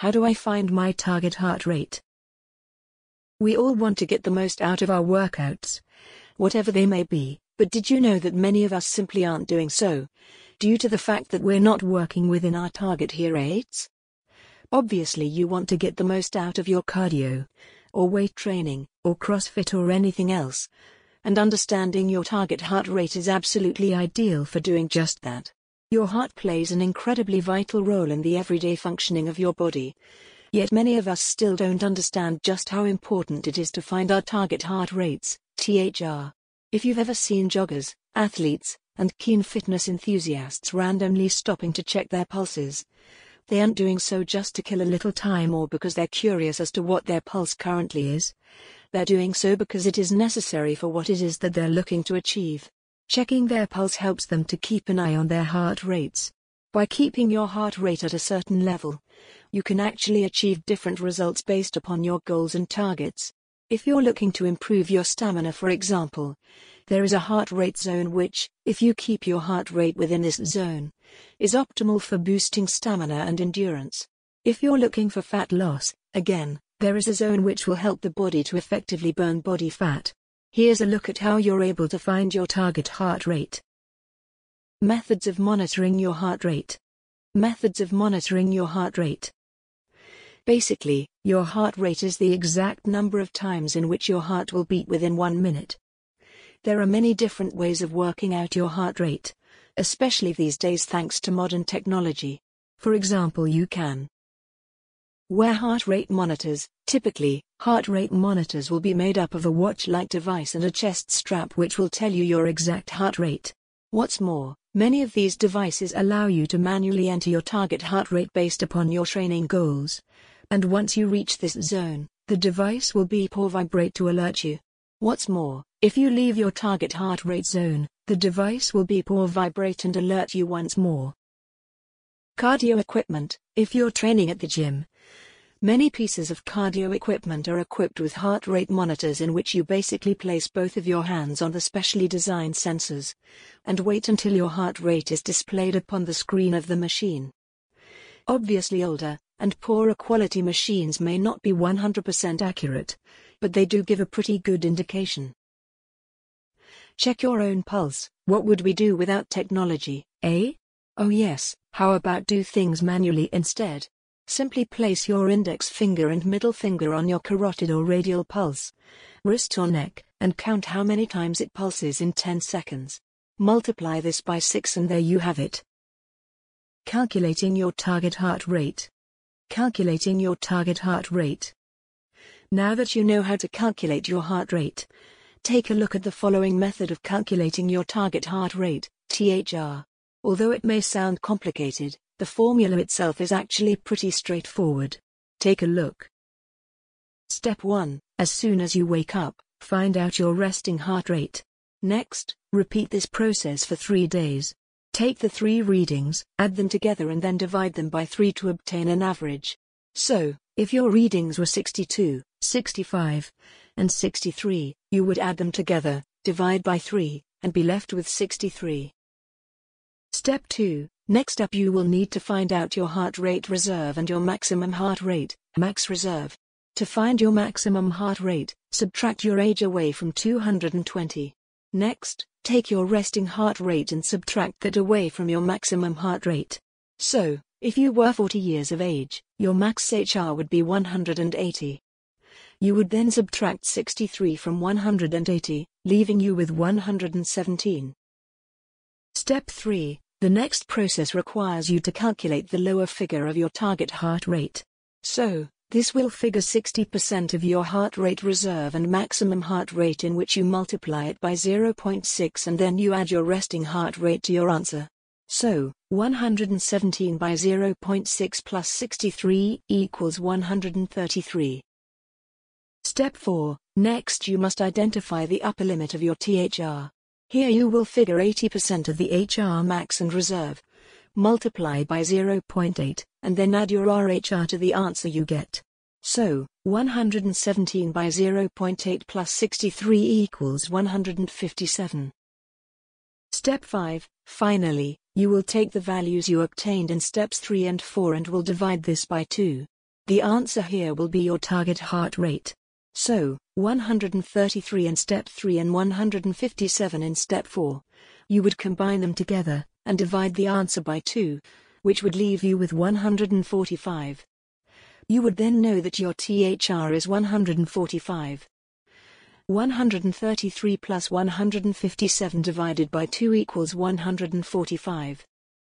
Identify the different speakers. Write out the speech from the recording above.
Speaker 1: How do I find my target heart rate? We all want to get the most out of our workouts, whatever they may be, but did you know that many of us simply aren't doing so, due to the fact that we're not working within our target heart rates? Obviously, you want to get the most out of your cardio, or weight training, or CrossFit or anything else, and understanding your target heart rate is absolutely ideal for doing just that. Your heart plays an incredibly vital role in the everyday functioning of your body. Yet many of us still don't understand just how important it is to find our target heart rates, THR. If you've ever seen joggers, athletes, and keen fitness enthusiasts randomly stopping to check their pulses, they aren't doing so just to kill a little time or because they're curious as to what their pulse currently is. They're doing so because it is necessary for what it is that they're looking to achieve. Checking their pulse helps them to keep an eye on their heart rates. By keeping your heart rate at a certain level, you can actually achieve different results based upon your goals and targets. If you're looking to improve your stamina, for example, there is a heart rate zone which, if you keep your heart rate within this zone, is optimal for boosting stamina and endurance. If you're looking for fat loss, again, there is a zone which will help the body to effectively burn body fat. Here's a look at how you're able to find your target heart rate. Methods of monitoring your heart rate. Methods of monitoring your heart rate. Basically, your heart rate is the exact number of times in which your heart will beat within one minute. There are many different ways of working out your heart rate, especially these days thanks to modern technology. For example, you can wear heart rate monitors. Typically, heart rate monitors will be made up of a watch like device and a chest strap which will tell you your exact heart rate. What's more, many of these devices allow you to manually enter your target heart rate based upon your training goals. And once you reach this zone, the device will beep or vibrate to alert you. What's more, if you leave your target heart rate zone, the device will beep or vibrate and alert you once more. Cardio equipment If you're training at the gym, many pieces of cardio equipment are equipped with heart rate monitors in which you basically place both of your hands on the specially designed sensors and wait until your heart rate is displayed upon the screen of the machine. Obviously, older and poorer quality machines may not be 100% accurate, but they do give a pretty good indication. Check your own pulse. What would we do without technology, eh? Oh yes, how about do things manually instead? Simply place your index finger and middle finger on your carotid or radial pulse, wrist or neck, and count how many times it pulses in 10 seconds. Multiply this by 6 and there you have it. Calculating your target heart rate. Calculating your target heart rate. Now that you know how to calculate your heart rate, take a look at the following method of calculating your target heart rate, THR. Although it may sound complicated, the formula itself is actually pretty straightforward. Take a look. Step 1 As soon as you wake up, find out your resting heart rate. Next, repeat this process for three days. Take the three readings, add them together and then divide them by 3 to obtain an average. So, if your readings were 62, 65, and 63, you would add them together, divide by 3, and be left with 63. Step 2 Next up, you will need to find out your heart rate reserve and your maximum heart rate, max reserve. To find your maximum heart rate, subtract your age away from 220. Next, take your resting heart rate and subtract that away from your maximum heart rate. So, if you were 40 years of age, your max HR would be 180. You would then subtract 63 from 180, leaving you with 117. Step 3 The next process requires you to calculate the lower figure of your target heart rate. So, this will figure 60% of your heart rate reserve and maximum heart rate in which you multiply it by 0.6 and then you add your resting heart rate to your answer. So, 117 by 0.6 plus 63 equals 133. Step 4. Next you must identify the upper limit of your THR. Here you will figure 80% of the HR max and reserve multiply by 0.8, and then add your RHR to the answer you get. So, 117 by 0.8 plus 63 equals 157. Step 5. Finally, you will take the values you obtained in steps 3 and 4 and will divide this by 2. The answer here will be your target heart rate. So, 133 in step 3 and 157 in step 4. You would combine them together and divide the answer by 2, which would leave you with 145. You would then know that your THR is 145. 133 plus 157 divided by 2 equals 145.